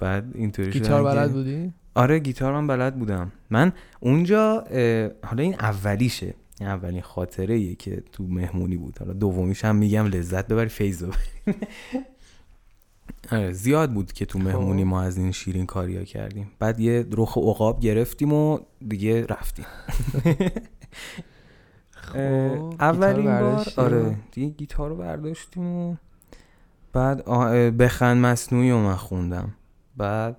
بعد اینطوری گیتار بلد بودی؟ آره گیتار من بلد بودم. من اونجا حالا این اولیشه. این اولین خاطره یه که تو مهمونی بود. حالا دومیش هم میگم لذت ببری فیض ببری. [LAUGHS] آره زیاد بود که تو مهمونی خب. ما از این شیرین کاریا کردیم. بعد یه رخ عقاب گرفتیم و دیگه رفتیم. [LAUGHS] خب اولین بار؟ آره دیگه گیتار رو برداشتیم و بعد بخند مصنوعی رو من خوندم. بعد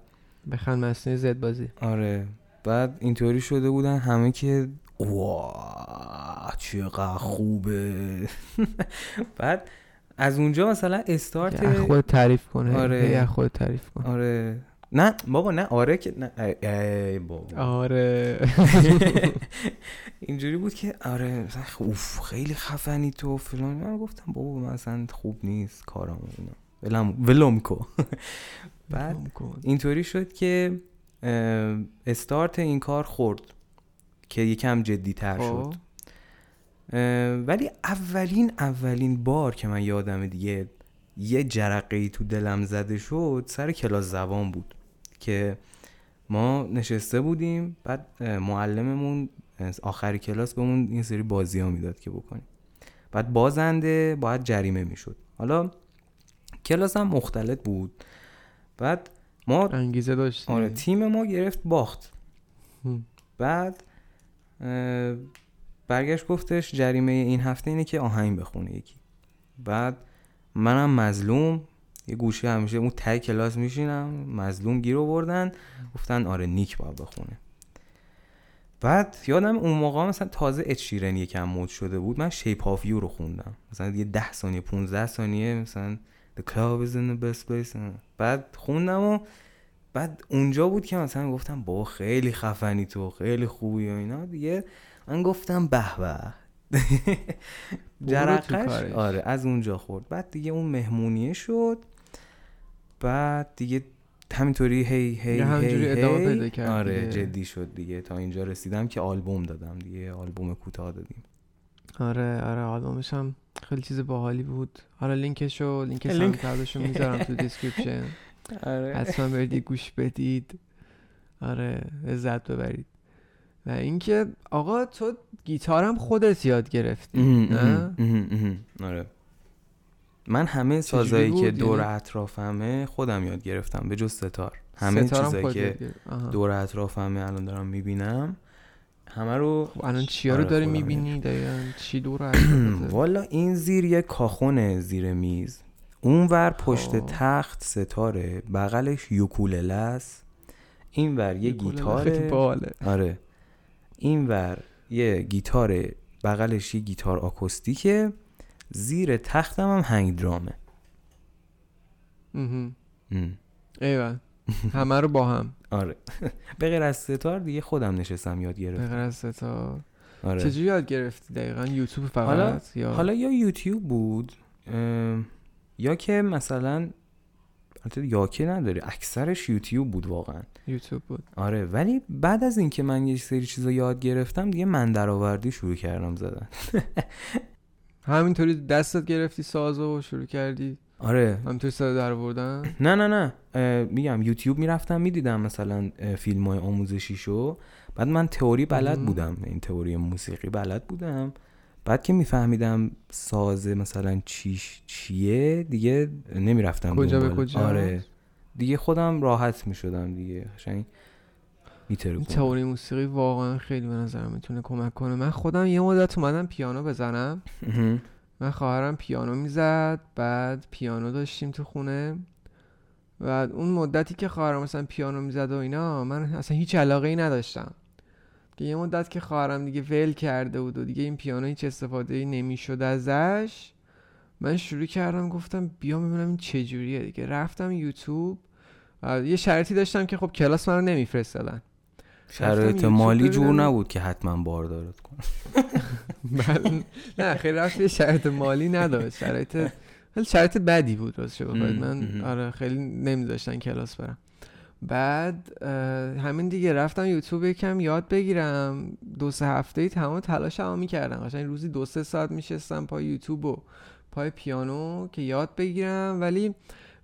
بخند مصنوعی زد بازی آره. بعد اینطوری شده بودن همه که واه چقدر خوبه. [LAUGHS] بعد از اونجا مثلا استارت خود تعریف کنه. آره. خود تعریف کن آره. نه بابا نه آره که نه ای, بابا. آره. [LAUGHS] اینجوری بود که آره مثلا اوف خیلی خفنی تو فلان. من گفتم بابا من اصلا خوب نیست کارم اینا. ولم ولم کو بعد. اینطوری شد که استارت این کار خورد که یکم جدی تر خب. شد ولی اولین اولین بار که من یادم دیگه یه جرقه ای تو دلم زده شد سر کلاس زبان بود که ما نشسته بودیم بعد معلممون آخر کلاس بهمون این سری بازی ها می‌داد که بکنیم بعد بازنده باید جریمه می‌شد حالا کلاس هم مختلط بود بعد ما انگیزه داشتی آره تیم ما گرفت باخت. بعد برگشت گفتش جریمه این هفته اینه که آهنگ بخونه یکی. بعد منم مظلوم یه گوشه همیشه اون تای کلاس میشینم مظلوم گیر آوردن گفتن آره نیک باید بخونه. بعد یادم اون موقع مثلا تازه اچیرن یکم مود شده بود من شیپ آف یو رو خوندم. مثلا یه ده ثانیه 15 ثانیه مثلا The club is in the best place. بعد خوندم و بعد اونجا بود که مثلا گفتم با خیلی خفنی تو خیلی خوبی و اینا. دیگه من گفتم به به. جرقش. آره از اونجا خورد. بعد دیگه اون مهمونیه شد. بعد دیگه همینطوری هی هی هی ادامه هی. پیدا کرد آره دیگه. جدی شد دیگه. تا اینجا رسیدم که آلبوم دادم دیگه آلبوم کوتاه دادیم. آره آره آلبومش هم خیلی چیز باحالی بود. حالا لینکشو لینک. SoundCloud شو می‌ذارم تو [LAUGHS] description آره. حتما برید گوش بدید. آره لذت ببرید. و اینکه آقا تو گیتارم خودت یاد گرفتی نه؟ آره. من همه سازایی؟ که یعنی- دور اطرافمه خودم یاد گرفتم به جز ستار. همه چیزایی که. دور اطرافمه الان دارم می‌بینم همه رو خب الان چیا رو آره، داری می‌بینی؟ دقیقا چی دور؟ [CLEARS THROAT] والا این زیر یه کاخونه زیر میز. اونور پشت خب. تخت ستاره بغلش یوکولله است اینور یه خیلی گیتاره. [LAUGHS] آره. اینور یه گیتار بغلش یه گیتار آکوستیکه. زیر تختم هم هنگ درامه. ایول. همه رو با هم. آره. [LAUGHS] به غیر از ستار دیگه خودم نشستم یاد به گرفتم غیر از ستار. آره. چجوری یاد گرفتی؟ دقیقا یوتیوب فقط حالا- یا حالا یا یوتیوب بود ام، یا که مثلا البته یا که نداره اکثرش یوتیوب بود واقعا. یوتیوب بود. آره ولی بعد از اینکه من یه سری چیزا یاد گرفتم دیگه من درآوردی شروع کردم زدن. [LAUGHS] همینطوری دستت گرفتی سازو و شروع کردی. آره. همینطوری صدا در آوردن نه نه نه. میگم یوتیوب می‌رفتم می‌دیدم مثلا فیلم های آموزشی شو بعد من تئوری بلد. بودم. این تئوری موسیقی بلد بودم. بعد که میفهمیدم ساز مثلا چیش چیه دیگه نمی‌رفتم کجا به. کجا؟ آره. دیگه خودم راحت می‌شدم دیگه. قشنگ این تئوری موسیقی واقعا خیلی به نظرم می‌تونه کمک کنه. من خودم یه مدت اومدم پیانو بزنم. من خواهرم پیانو می‌زد بعد پیانو داشتیم تو خونه. و اون مدتی که خواهرم مثلا پیانو می‌زد و اینا من اصلا هیچ علاقه ای نداشتم. که یه مدت که خواهرم دیگه ول کرده بود و دیگه این پیانو هیچ استفاده ای نمی‌شد ازش من شروع کردم گفتم بیا ببینم این چجوریه دیگه. رفتم یوتیوب. یه شرطی داشتم که خب کلاس منو نمیفرستادن. شرایط مالی جور. نبود که حتما باردارت کنم. [LAUGHS] بله. نه خیلی رفت یه شرط مالی نداشت. شرایط خیلی شرایط بدی بود راستش بخواید من. آره خیلی نمیذاشتن کلاس برم. بعد همین دیگه رفتم یوتیوب یکم یاد بگیرم. دو سه هفته ای تمام تلاشمو می‌کردم. قشنگ روزی دو سه ساعت میشستم پای یوتیوب و پای پیانو که یاد بگیرم. ولی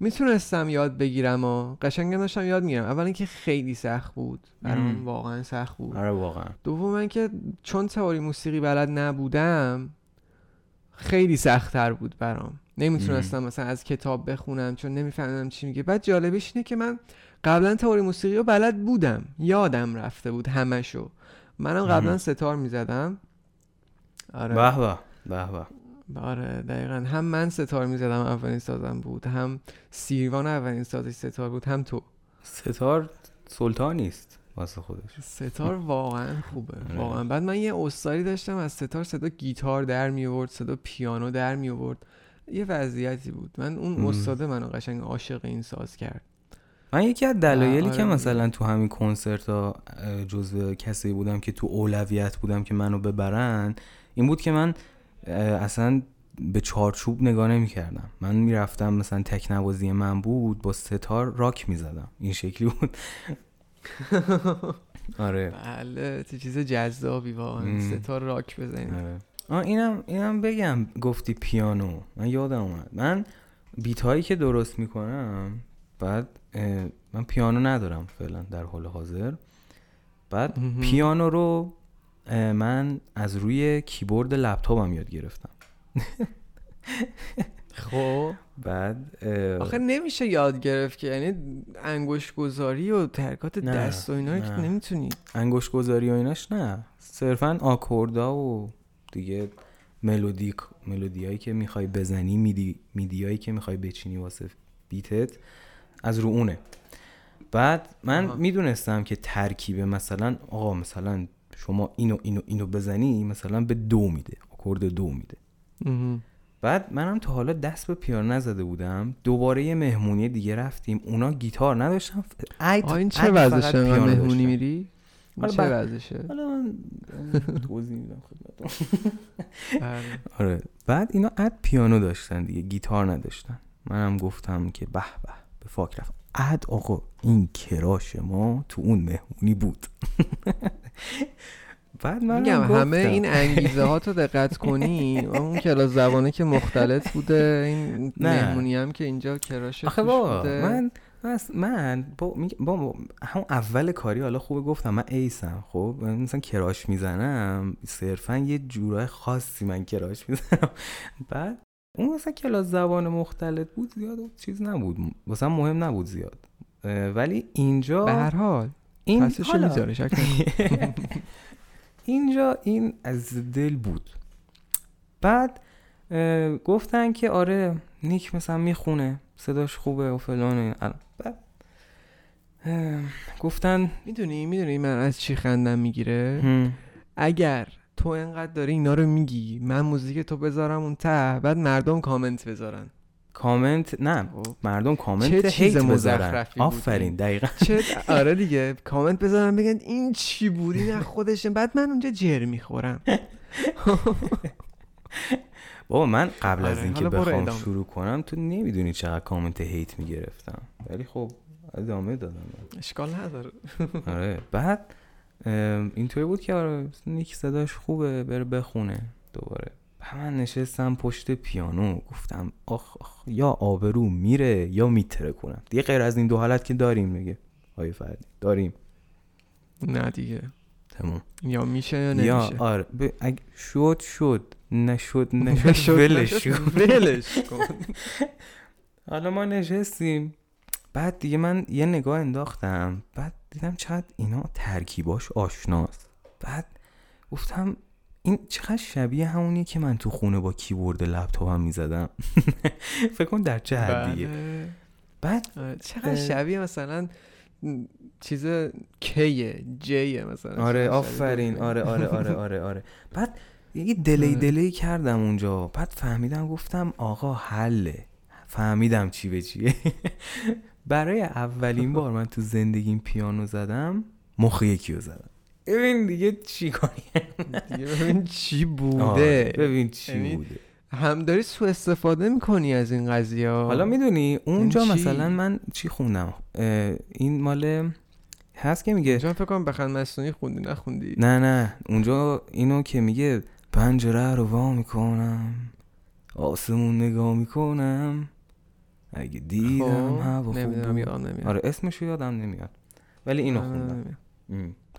می‌تونستم یاد بگیرم و قشنگ داشتم یاد می‌گیرم. اول اینکه خیلی سخت بود. برام ام. واقعا سخت بود. آره واقعا. دوم که چون تئوری موسیقی بلد نبودم خیلی سختتر بود برام. نمی‌تونستم مثلا از کتاب بخونم چون نمیفهمیدم چی میگه. بعد جالبش اینه که من قبلا تئوری موسیقی رو بلد بودم. یادم رفته بود همشو منم قبلا. ستار می‌زدم. آره. به به. آره دقیقا. هم من ستار می‌زدم اولین سازم بود. هم سیروان اولین سازش ستار بود هم تو. ستار سلطان نیست واسه خودش. ستار واقعا خوبه. آره. واقعا. بعد من یه استاری داشتم از ستار صدا گیتار در می آورد صدا پیانو در می آورد یه وضعیتی بود. من اون. استاد منو قشنگ عاشق این ساز کرد. من یکی از دلایلی آره که دیگه. مثلا تو همین کنسرت ها جزو کسی بودم که تو اولویت بودم که منو ببرن این بود که من اصلا به چارچوب نگاه نمی کردم من می‌رفتم مثلا تکنوازی من بود با ستار راک می‌زدم. این شکلی بود. [LAUGHS] آره. بله چه چیز جذابی واقعا. ستار راک بزنید آره. آه اینم اینم بگم. گفتی پیانو. من یادم اومد. من بیت هایی که درست می‌کنم بعد من پیانو ندارم فعلا در حال حاضر. بعد. پیانو رو من از روی کیبورد لپتاپم یاد گرفتم. [LAUGHS] خب. بعد آخه نمیشه یاد گرفت که یعنی انگشت گذاری و ترکات دست و اینا رو که. نمی‌تونی. انگشت گذاری و ایناش نه. صرفا آکوردا و دیگه ملودی ملودیایی که می‌خوای بزنی میدی میدیایی که می‌خوای بچینی واسه بیتت از رو اونه. بعد من. می‌دونستم که ترکیب مثلا آقا مثلا شما اینو اینو اینو بزنی مثلا به دو میده آکورد دو میده. بعد منم تا حالا دست به پیانو نزده بودم. دوباره یه مهمونی دیگه رفتیم. اونا گیتار نداشتن. عید- آه این چه وضعشه؟ مهمونی. میری؟ حالا چه وضعشه؟ حالا من توضیح میدم خدمتتون. [LAUGHS] آره. بعد اینا اد پیانو داشتن دیگه گیتار نداشتن. منم گفتم که به به به فاک رفت اد آقا این کراش ما تو اون مهمونی بود. [LAUGHS] [LAUGHS] بعد من میگم همه این انگیزه ها تو دقت [LAUGHS] کنی. اون کلاس زبانه که مختلط بوده این. مهمونی هم که اینجا کراش آخه بابا بوده. من من, با, با همون اول کاری حالا خوبه گفتم من ایسم خب؟ مثلا کراش می‌زنم صرفا یه جورای خاصی من کراش می‌زنم. [LAUGHS] بعد اون مثلا کلاس زبان مختلط بود زیاد چیز نبود. مثلا مهم نبود زیاد. ولی اینجا به هر حال. این حالا، می‌ذاره. [LAUGHS] اینجا این از دل بود. بعد گفتن که آره نیک مثلا می‌خونه صداش خوبه و فلان بعد گفتن می‌دونی می‌دونی من از چی خندم می‌گیره؟ اگر تو انقدر داری اینا رو میگی من موزیک تو بذارم اون ته بعد مردم کامنت بذارن. کامنت نه خب. مردم کامنت چیز مزخرفی بود آفرین. دقیقا. چه [LAUGHS] آره دیگه کامنت بذارن بگن این چی بود؟ این از خودشه بعد من اونجا جر می‌خورم. [LAUGHS] بابا من قبل از آره، اینکه بخوام. شروع کنم تو نمی‌دونی چقدر کامنت هیت می‌گرفتم. ولی خب ادامه دادم. اشکال نداره. [LAUGHS] آره بعد اینطوری بود که آره نیک صداش خوبه بره بخونه دوباره. من نشستم پشت پیانو گفتم آخ, آخ یا آبرو میره یا میتره کنم. دیگه غیر از این دو حالت که داریم میگه آیه فردی داریم. نه دیگه. تمام یا میشه یا یا نمیشه. آره ب... اگه شد شد. نشد [LAUGHS] نشد ولش. ولش کن. [LAUGHS] حالا ما نشستیم. بعد دیگه من یه نگاه انداختم. بعد دیدم چقدر اینا ترکیباش آشناست. بعد گفتم این چقدر شبیه همونیه که من تو خونه با کیبورد لپتاپم می‌زدم. [LAUGHS] فکر کن در چه حدیه. بله. بعد آره، چقدر اه. شبیه مثلا چیز کیه جیه مثلا. آره چقدر آفرین. آره آره آره [LAUGHS] آره آره. بعد یه دلی آره. دلی کردم اونجا. بعد فهمیدم گفتم آقا حله. فهمیدم چی به چیه. [LAUGHS] برای اولین بار من تو زندگیم پیانو زدم مخ یکی رو زدم. ببین دیگه چی کنی؟ دیگه ببین چی بوده. ببین چی یعنی بوده. هم داری سو استفاده می‌کنی از این قضیه حالا می‌دونی اونجا چی؟ مثلا من چی خوندم؟ این مال هست که میگه اینجا فکر کنم بخند مصنوعی خوندی نخوندی؟ نه نه. اونجا اینو که میگه پنجره رو وا می‌کنم آسمون نگاه می‌کنم. اگه دیدم هوا خوب نمی‌دونم. یادم نمیاد. آره اسمش یادم نمیاد. ولی اینو آره، خوندم.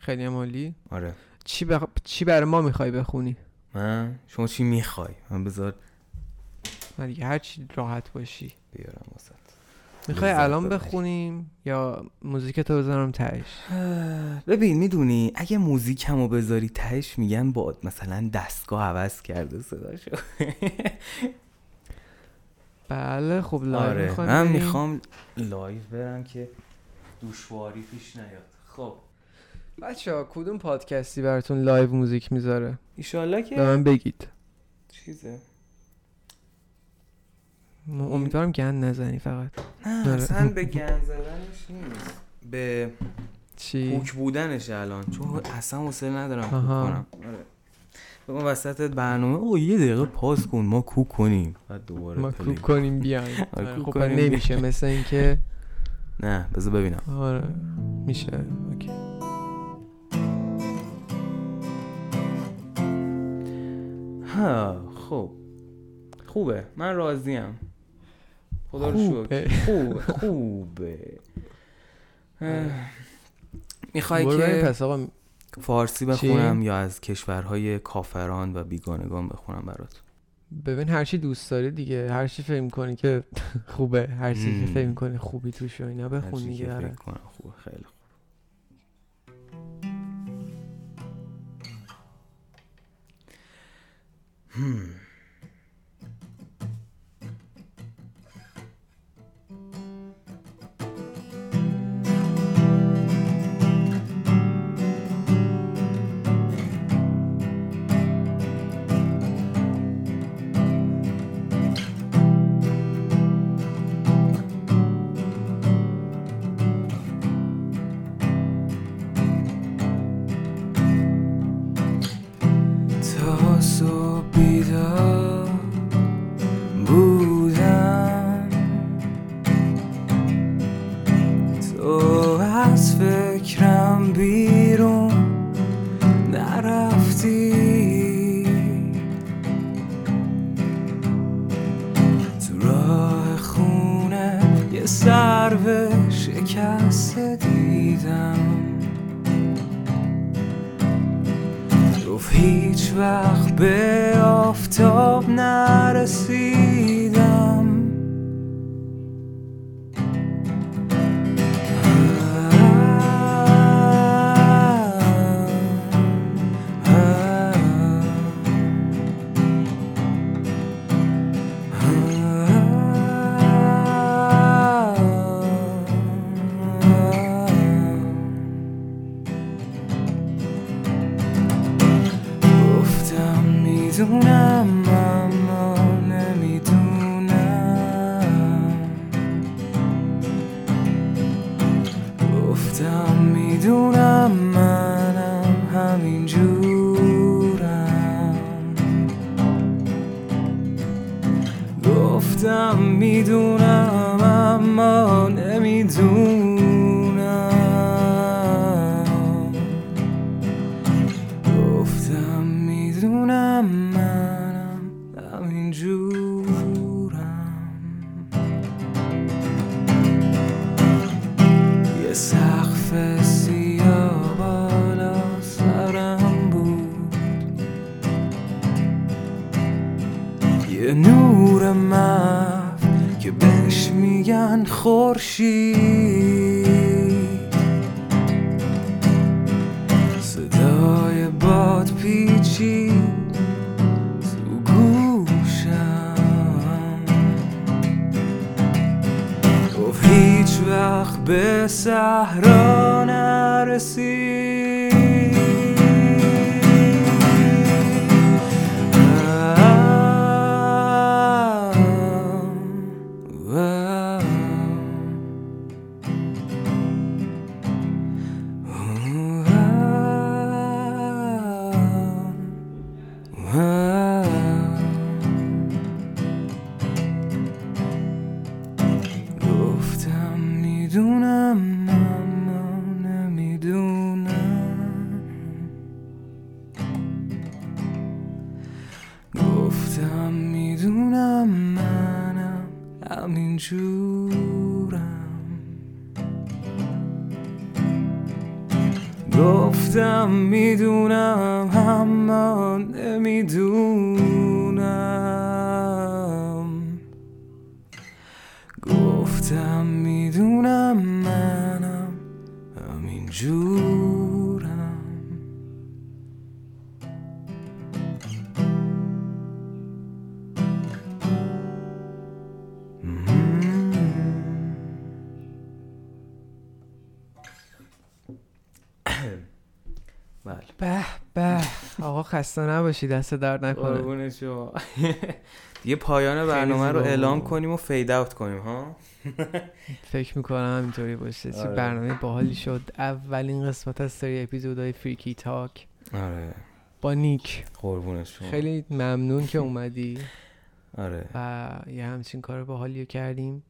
خیلی هم عالی. آره. چی, بخ... چی برای ما می‌خوای بخونی؟ من شما چی می‌خوای؟ من بذار من دیگه هر چی راحت باشی. بیارم واسه می‌خوای الان. بخونیم یا موزیک تو بزنم تهش؟ [SIGHS] ببین می‌دونی اگه موزیکمو بذاری تهش میگن با مثلا دستگاه عوض کرده صداشو. [LAUGHS] بله خب live آره. من؟ می‌خوام live برم که دوشواری پیش نیاد. خب. بچه ها کدوم پادکستی براتون live موزیک می‌ذاره؟ ایشالله به که من بگید. چیزه. امیدوارم گند نزنی فقط. نه آره. اصلا به گن زدنش نیست. به چی؟ کوک بودنش الان. چون اصلا حوصله ندارم کوک. کنم. آره. بگم وسط برنامه. او یه دقیقه پاس کن. ما کوک کنیم. بعد دوباره ما. کوک کنیم بیایم. [LAUGHS] آره، کوک خب نمیشه. مثل اینکه نه بذار ببینم. آره میشه. اوکی. ها خب خوبه. من راضیم. خدا رو. شکر. خوبه. خوبه اه، می‌خوای که پس آقا. فارسی بخونم یا از کشورهای کافران و بیگانگان بخونم برات؟ ببین هر چی دوست داری دیگه. هر چی فکر کنی که [LAUGHS] خوبه. هر چی که. فکر کنی خوبی توش و اینا بخون دیگه که آره. خوبه. خیلی خوب. هم. صحرا گفتم خسته نباشی دست درد نکنه. دیگه [LAUGHS] پایان برنامه رو اعلام. کنیم و fade out کنیم ها؟ [LAUGHS] فکر می‌کنم همینطوری باشه. چه آره. برنامه باحالی شد. اولین قسمت از سری اپیزودهای Freaky Talk آره. با نیک. شما. خیلی ممنون که اومدی. [LAUGHS] آره. و یه همچین کار باحالی رو کردیم.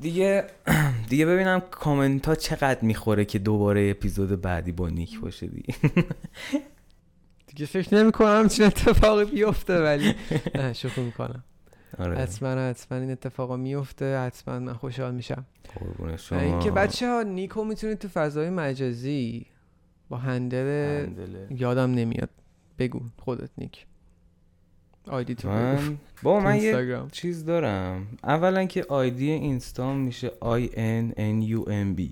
دیگه [CLEARS THROAT] دیگه ببینم کامنت ها چقدر می‌خوره که دوباره اپیزود بعدی با نیک باشه دیگه. دیگه فکر نمی کنم چین اتفاقی بیفته ولی [LAUGHS] نه شوخی می‌کنم. آره. حتما حتما این اتفاقا میفته حتما من خوشحال میشم. قربون شما اینکه بچه ها نیکو می‌تونید تو فضای مجازی با هندل. یادم نمیاد. بگو خودت نیک. آیدی تو من با من یه چیز دارم. اولا که آیدی اینستا میشه I N N U M B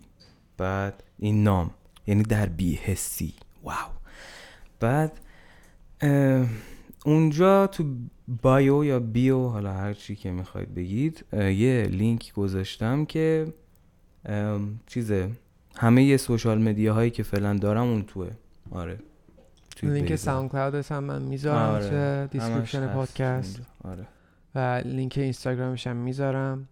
بعد این numb. یعنی در بی حسی wow. بعد اونجا تو bio یا بیو حالا هر چی که می‌خواید بگید یه لینک گذاشتم که چیزه همه یه social media هایی که فعلا دارم اون توه. آره. لینک. SoundCloud ت هم من می‌ذارم آره، تو همش description پادکست. آره. و لینک اینستاگرامش هم می‌ذارم.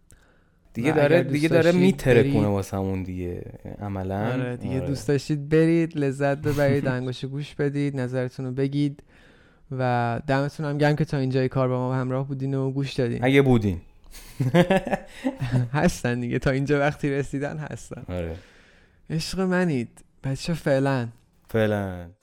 دیگه داره دیگه داره. کنه واسمون دیگه عملا. آره دیگه دوست داشتید برید لذت ببرید انگوش گوش بدید نظرتون رو بگید. و دمتون هم گرم که تا اینجای کار با ما همراه بودین و گوش دادین. اگه بودین. [LAUGHS] هستن دیگه. تا اینجا وقتی رسیدن هستن. آره. عشق منید. بچه فعلا. فعلا.